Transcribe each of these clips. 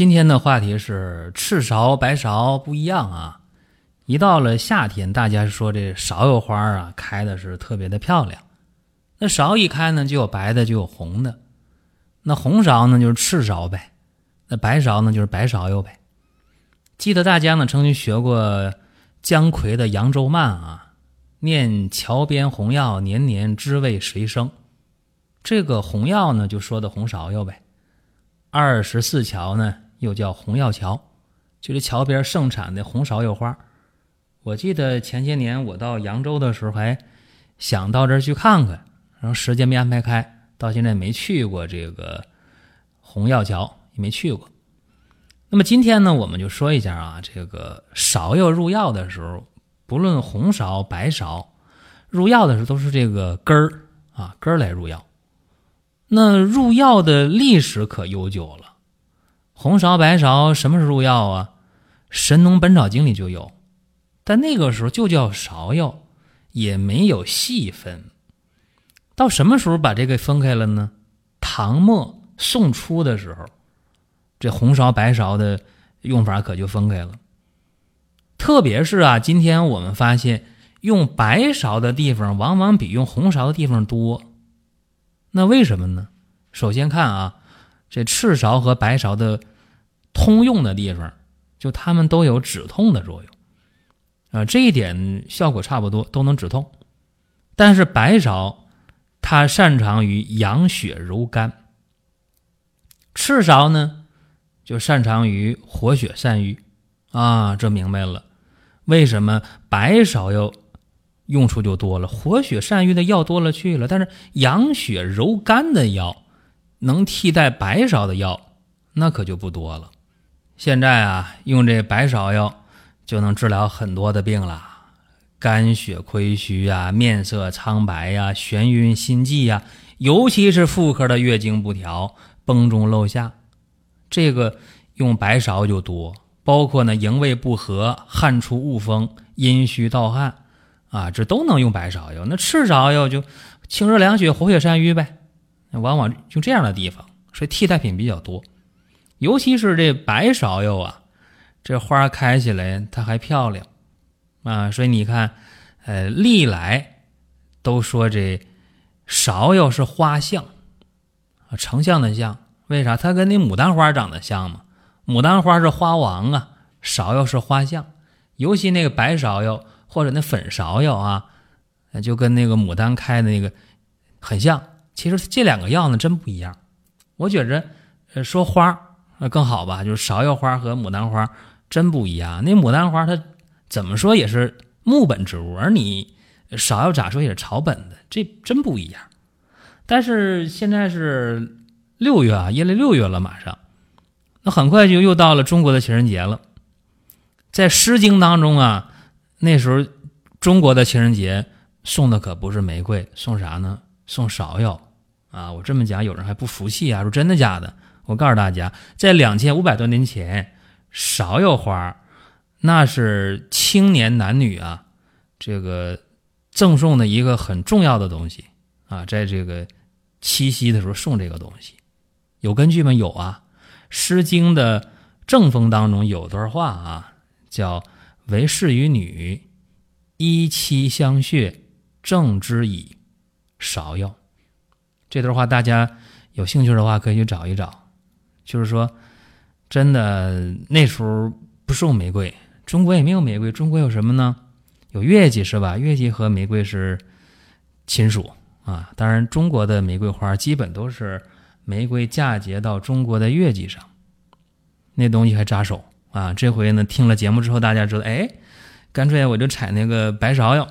今天的话题是赤芍、白芍不一样啊！一到了夏天，大家说这芍药花啊开的是特别的漂亮。那芍一开呢，就有白的，就有红的。那红芍呢，就是赤芍呗；那白芍呢，就是白芍药呗。记得大家呢曾经学过姜夔的《扬州慢》啊，念桥边红药，年年知为谁生。这个红药呢，就说的红芍药呗。二十四桥呢。又叫红药桥，就是桥边盛产的红芍药花。我记得前些年我到扬州的时候，还想到这儿去看看，然后时间没安排开，到现在没去过这个红药桥，也没去过。那么今天呢，我们就说一下啊，这个芍药入药的时候，不论红芍、白芍，入药的时候都是这个根儿啊，根儿来入药。那入药的历史可悠久了。红芍、白芍什么时候入药啊？《神农本草经》里就有，但那个时候就叫芍药，也没有细分。到什么时候把这个分开了呢？唐末宋初的时候，这红芍、白芍的用法可就分开了。特别是啊，今天我们发现用白芍的地方往往比用红芍的地方多。那为什么呢？首先看啊，这赤芍和白芍的。通用的地方，就它们都有止痛的作用，啊，这一点效果差不多，都能止痛。但是白芍它擅长于养血柔肝，赤芍呢就擅长于活血散瘀，啊，这明白了，为什么白芍药用处就多了？活血散瘀的药多了去了，但是养血柔肝的药能替代白芍的药，那可就不多了。现在啊，用这白芍药就能治疗很多的病了，肝血亏虚呀，面色苍白呀，眩晕心悸呀，尤其是妇科的月经不调、崩中漏下，这个用白芍就多。包括呢，营卫不和、汗出恶风、阴虚盗汗啊，这都能用白芍药。那赤芍药就清热凉血、活血散瘀呗，往往就这样的地方，所以替代品比较多。尤其是这白芍药啊，这花开起来它还漂亮啊，所以你看，呃，历来都说这芍药是花相啊，丞相的相，为啥？它跟那牡丹花长得像嘛？牡丹花是花王啊，芍药是花相，尤其那个白芍药或者那粉芍药啊，就跟那个牡丹开的那个很像。其实这两个药呢，真不一样。我觉着，呃，说花。那更好吧，就是芍药花和牡丹花真不一样。那牡丹花它怎么说也是木本植物，而你芍药咋说也是草本的，这真不一样。但是现在是六月啊，阴历六月了，马上，那很快就又到了中国的情人节了。在《诗经》当中啊，那时候中国的情人节送的可不是玫瑰，送啥呢？送芍药啊！我这么讲，有人还不服气啊，说真的假的？我告诉大家，在两千五百多年前，芍药花那是青年男女啊，这个赠送的一个很重要的东西啊，在这个七夕的时候送这个东西，有根据吗？有啊，《诗经》的正风当中有段话啊，叫“为士于女，依妻相谑，正之以芍药”。这段话大家有兴趣的话可以去找一找。就是说，真的那时候不送玫瑰，中国也没有玫瑰。中国有什么呢？有月季是吧？月季和玫瑰是亲属啊。当然，中国的玫瑰花基本都是玫瑰嫁接到中国的月季上，那东西还扎手啊。这回呢，听了节目之后，大家知道，哎，干脆我就采那个白芍药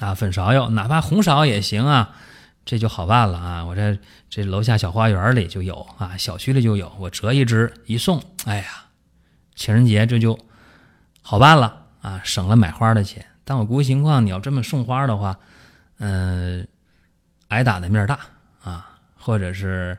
啊，粉芍药，哪怕红芍也行啊。这就好办了啊！我这这楼下小花园里就有啊，小区里就有，我折一只一送，哎呀，情人节这就好办了啊，省了买花的钱。但我估计情况，你要这么送花的话，嗯，挨打的面大啊，或者是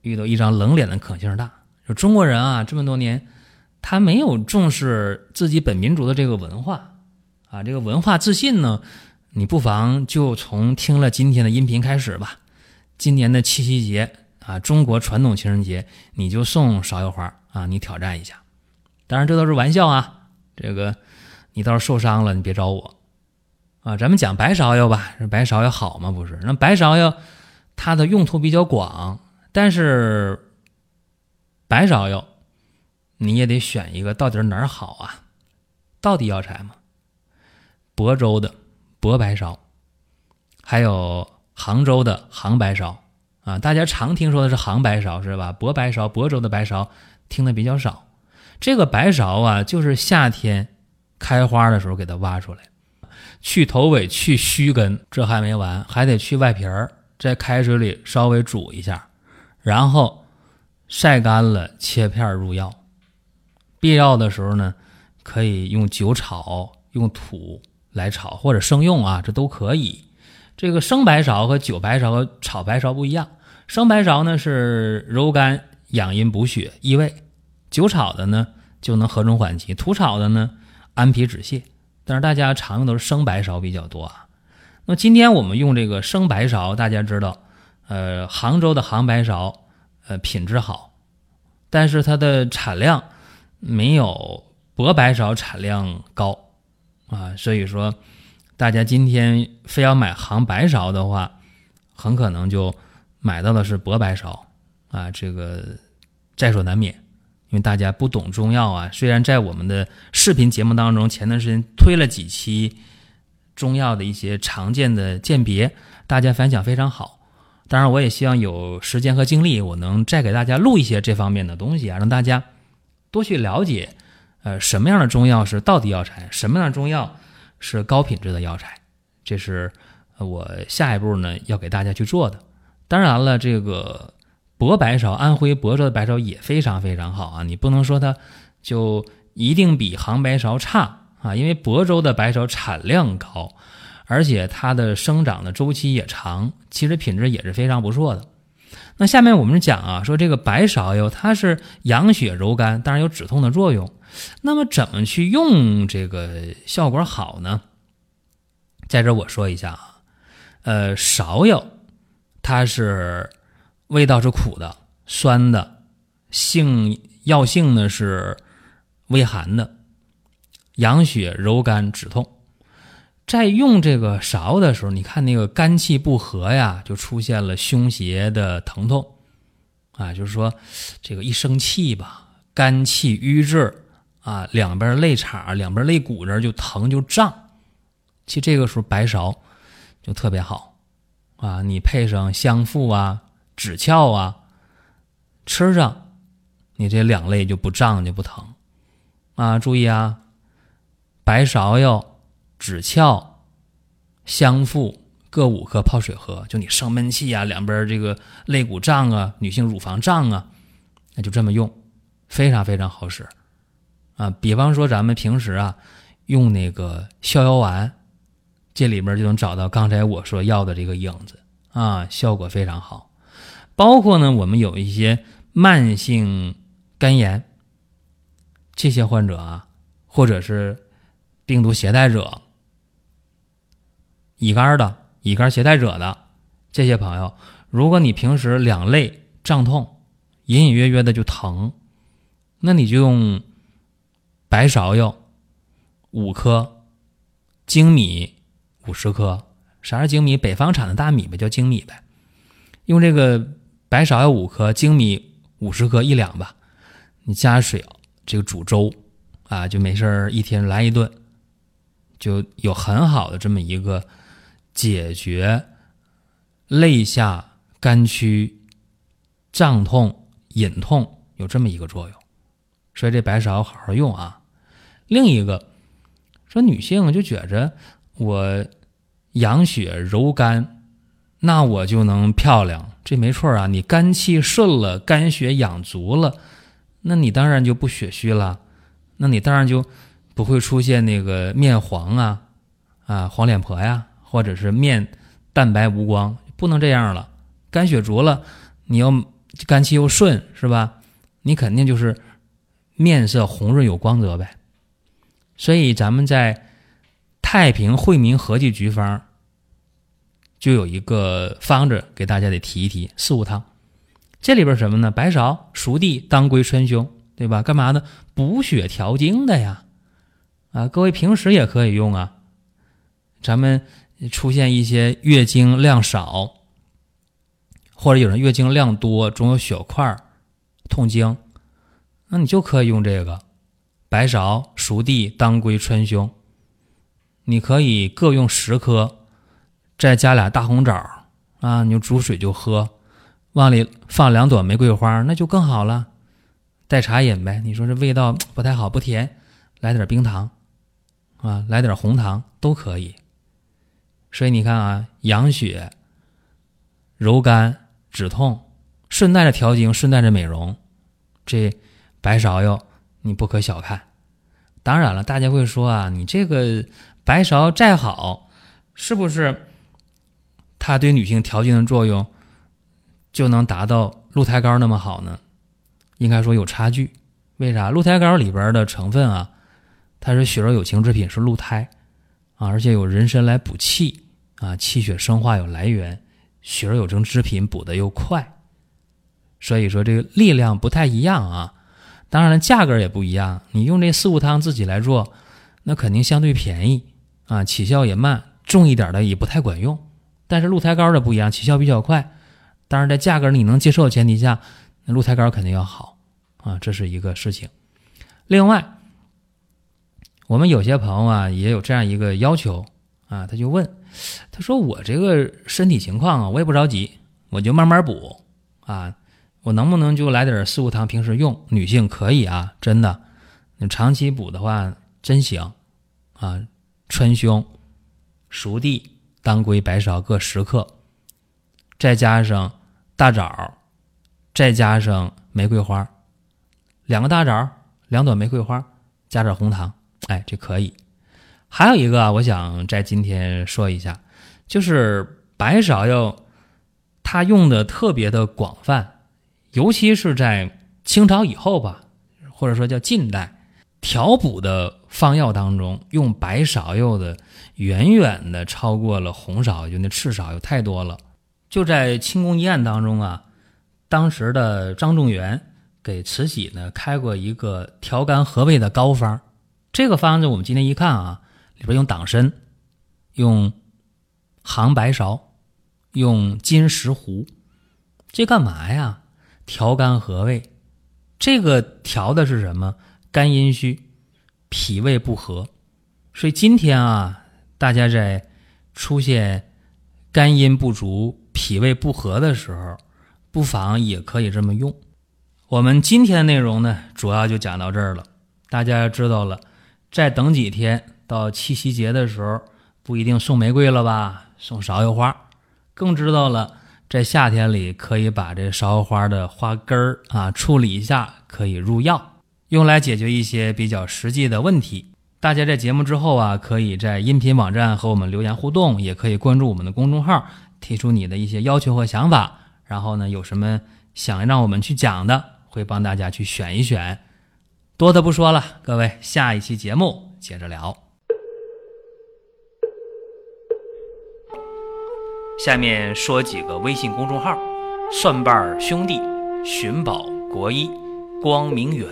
遇到一张冷脸的可能性大。就中国人啊，这么多年，他没有重视自己本民族的这个文化啊，这个文化自信呢，你不妨就从听了今天的音频开始吧。今年的七夕节啊，中国传统情人节，你就送芍药花啊，你挑战一下。当然，这都是玩笑啊，这个。你到时候受伤了，你别找我，啊，咱们讲白芍药吧，白芍药好吗？不是，那白芍药它的用途比较广，但是白芍药你也得选一个到底哪儿好啊？到底药材吗？亳州的亳白芍，还有杭州的杭白芍啊，大家常听说的是杭白芍是吧？亳白芍，亳州的白芍听的比较少。这个白芍啊，就是夏天。开花的时候给它挖出来，去头尾，去须根，这还没完，还得去外皮儿，在开水里稍微煮一下，然后晒干了切片入药。必要的时候呢，可以用酒炒，用土来炒，或者生用啊，这都可以。这个生白芍和酒白芍和炒白芍不一样，生白芍呢是柔肝养阴补血益胃，酒炒的呢就能和中缓急，土炒的呢。安脾止泻，但是大家常用都是生白芍比较多啊。那今天我们用这个生白芍，大家知道，呃，杭州的杭白芍，呃，品质好，但是它的产量没有亳白芍产量高啊。所以说，大家今天非要买杭白芍的话，很可能就买到的是亳白芍啊，这个在所难免。因为大家不懂中药啊，虽然在我们的视频节目当中，前段时间推了几期中药的一些常见的鉴别，大家反响非常好。当然，我也希望有时间和精力，我能再给大家录一些这方面的东西啊，让大家多去了解，呃，什么样的中药是道地药材，什么样的中药是高品质的药材，这是我下一步呢要给大家去做的。当然了，这个。亳白芍，安徽亳州的白芍也非常非常好啊！你不能说它就一定比杭白芍差啊，因为亳州的白芍产量高，而且它的生长的周期也长，其实品质也是非常不错的。那下面我们讲啊，说这个白芍药它是养血柔肝，当然有止痛的作用。那么怎么去用这个效果好呢？在这我说一下啊，呃，芍药它是。味道是苦的、酸的，性药性呢是微寒的，养血柔肝止痛。在用这个勺的时候，你看那个肝气不和呀，就出现了胸胁的疼痛啊，就是说这个一生气吧，肝气瘀滞啊，两边肋叉、两边肋骨这就疼就胀。其实这个时候白芍就特别好啊，你配上香附啊。枳壳啊，吃上，你这两肋就不胀就不疼啊！注意啊，白芍药、止窍、香附各五克泡水喝。就你生闷气啊，两边这个肋骨胀啊，女性乳房胀啊，那就这么用，非常非常好使啊！比方说咱们平时啊用那个逍遥丸，这里边就能找到刚才我说要的这个影子啊，效果非常好。包括呢，我们有一些慢性肝炎，这些患者啊，或者是病毒携带者、乙肝的、乙肝携带者的这些朋友，如果你平时两肋胀痛，隐隐约约的就疼，那你就用白芍药五颗，粳米五十克。啥是粳米？北方产的大米呗，叫粳米呗。用这个。白芍药五克，粳米五十克一两吧，你加水这个煮粥啊，就没事一天来一顿，就有很好的这么一个解决肋下肝区胀痛隐痛有这么一个作用，所以这白芍好好用啊。另一个说女性就觉着我养血柔肝那我就能漂亮。这没错啊，你肝气顺了，肝血养足了，那你当然就不血虚了，那你当然就不会出现那个面黄啊，啊黄脸婆呀，或者是面淡白无光，不能这样了。肝血足了，你要肝气又顺，是吧？你肯定就是面色红润有光泽呗。所以咱们在太平惠民合剂局方就有一个方子给大家得提一提四物汤，这里边什么呢？白芍、熟地、当归、川芎，对吧？干嘛呢？补血调经的呀！啊，各位平时也可以用啊。咱们出现一些月经量少，或者有人月经量多，总有血块、痛经，那你就可以用这个白芍、熟地、当归、川芎，你可以各用十颗。再加俩大红枣啊，你就煮水就喝，往里放两朵玫瑰花，那就更好了。代茶饮呗。你说这味道不太好，不甜，来点冰糖啊，来点红糖都可以。所以你看啊，养血、柔肝、止痛，顺带着调经，顺带着美容，这白芍药你不可小看。当然了，大家会说啊，你这个白芍再好，是不是？它对女性调经的作用，就能达到鹿胎膏那么好呢？应该说有差距。为啥？鹿胎膏里边的成分啊，它是血肉有情之品，是鹿胎啊，而且有人参来补气啊，气血生化有来源，血肉有成之品补的又快，所以说这个力量不太一样啊。当然了，价格也不一样。你用这四物汤自己来做，那肯定相对便宜啊，起效也慢，重一点的也不太管用。但是鹿胎膏的不一样，起效比较快，当然在价格你能接受的前提下，那鹿胎膏肯定要好啊，这是一个事情。另外，我们有些朋友啊也有这样一个要求啊，他就问，他说我这个身体情况啊，我也不着急，我就慢慢补啊，我能不能就来点四物汤平时用？女性可以啊，真的，你长期补的话真行啊，川芎、熟地。当归、白芍各十克，再加上大枣，再加上玫瑰花，两个大枣，两朵玫瑰花，加点红糖，哎，这可以。还有一个啊，我想在今天说一下，就是白芍药，它用的特别的广泛，尤其是在清朝以后吧，或者说叫近代。调补的方药当中，用白芍药的远远的超过了红芍，就那赤芍药太多了。就在清宫医案当中啊，当时的张仲元给慈禧呢开过一个调肝和胃的膏方。这个方子我们今天一看啊，里边用党参，用杭白芍，用金石斛，这干嘛呀？调肝和胃。这个调的是什么？肝阴虚，脾胃不和，所以今天啊，大家在出现肝阴不足、脾胃不和的时候，不妨也可以这么用。我们今天的内容呢，主要就讲到这儿了。大家知道了，再等几天到七夕节的时候，不一定送玫瑰了吧？送芍药花，更知道了，在夏天里可以把这芍药花的花根儿啊处理一下，可以入药。用来解决一些比较实际的问题。大家在节目之后啊，可以在音频网站和我们留言互动，也可以关注我们的公众号，提出你的一些要求和想法。然后呢，有什么想让我们去讲的，会帮大家去选一选。多的不说了，各位，下一期节目接着聊。下面说几个微信公众号：蒜瓣兄弟、寻宝国医、光明远。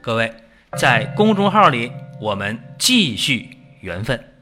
各位，在公众号里，我们继续缘分。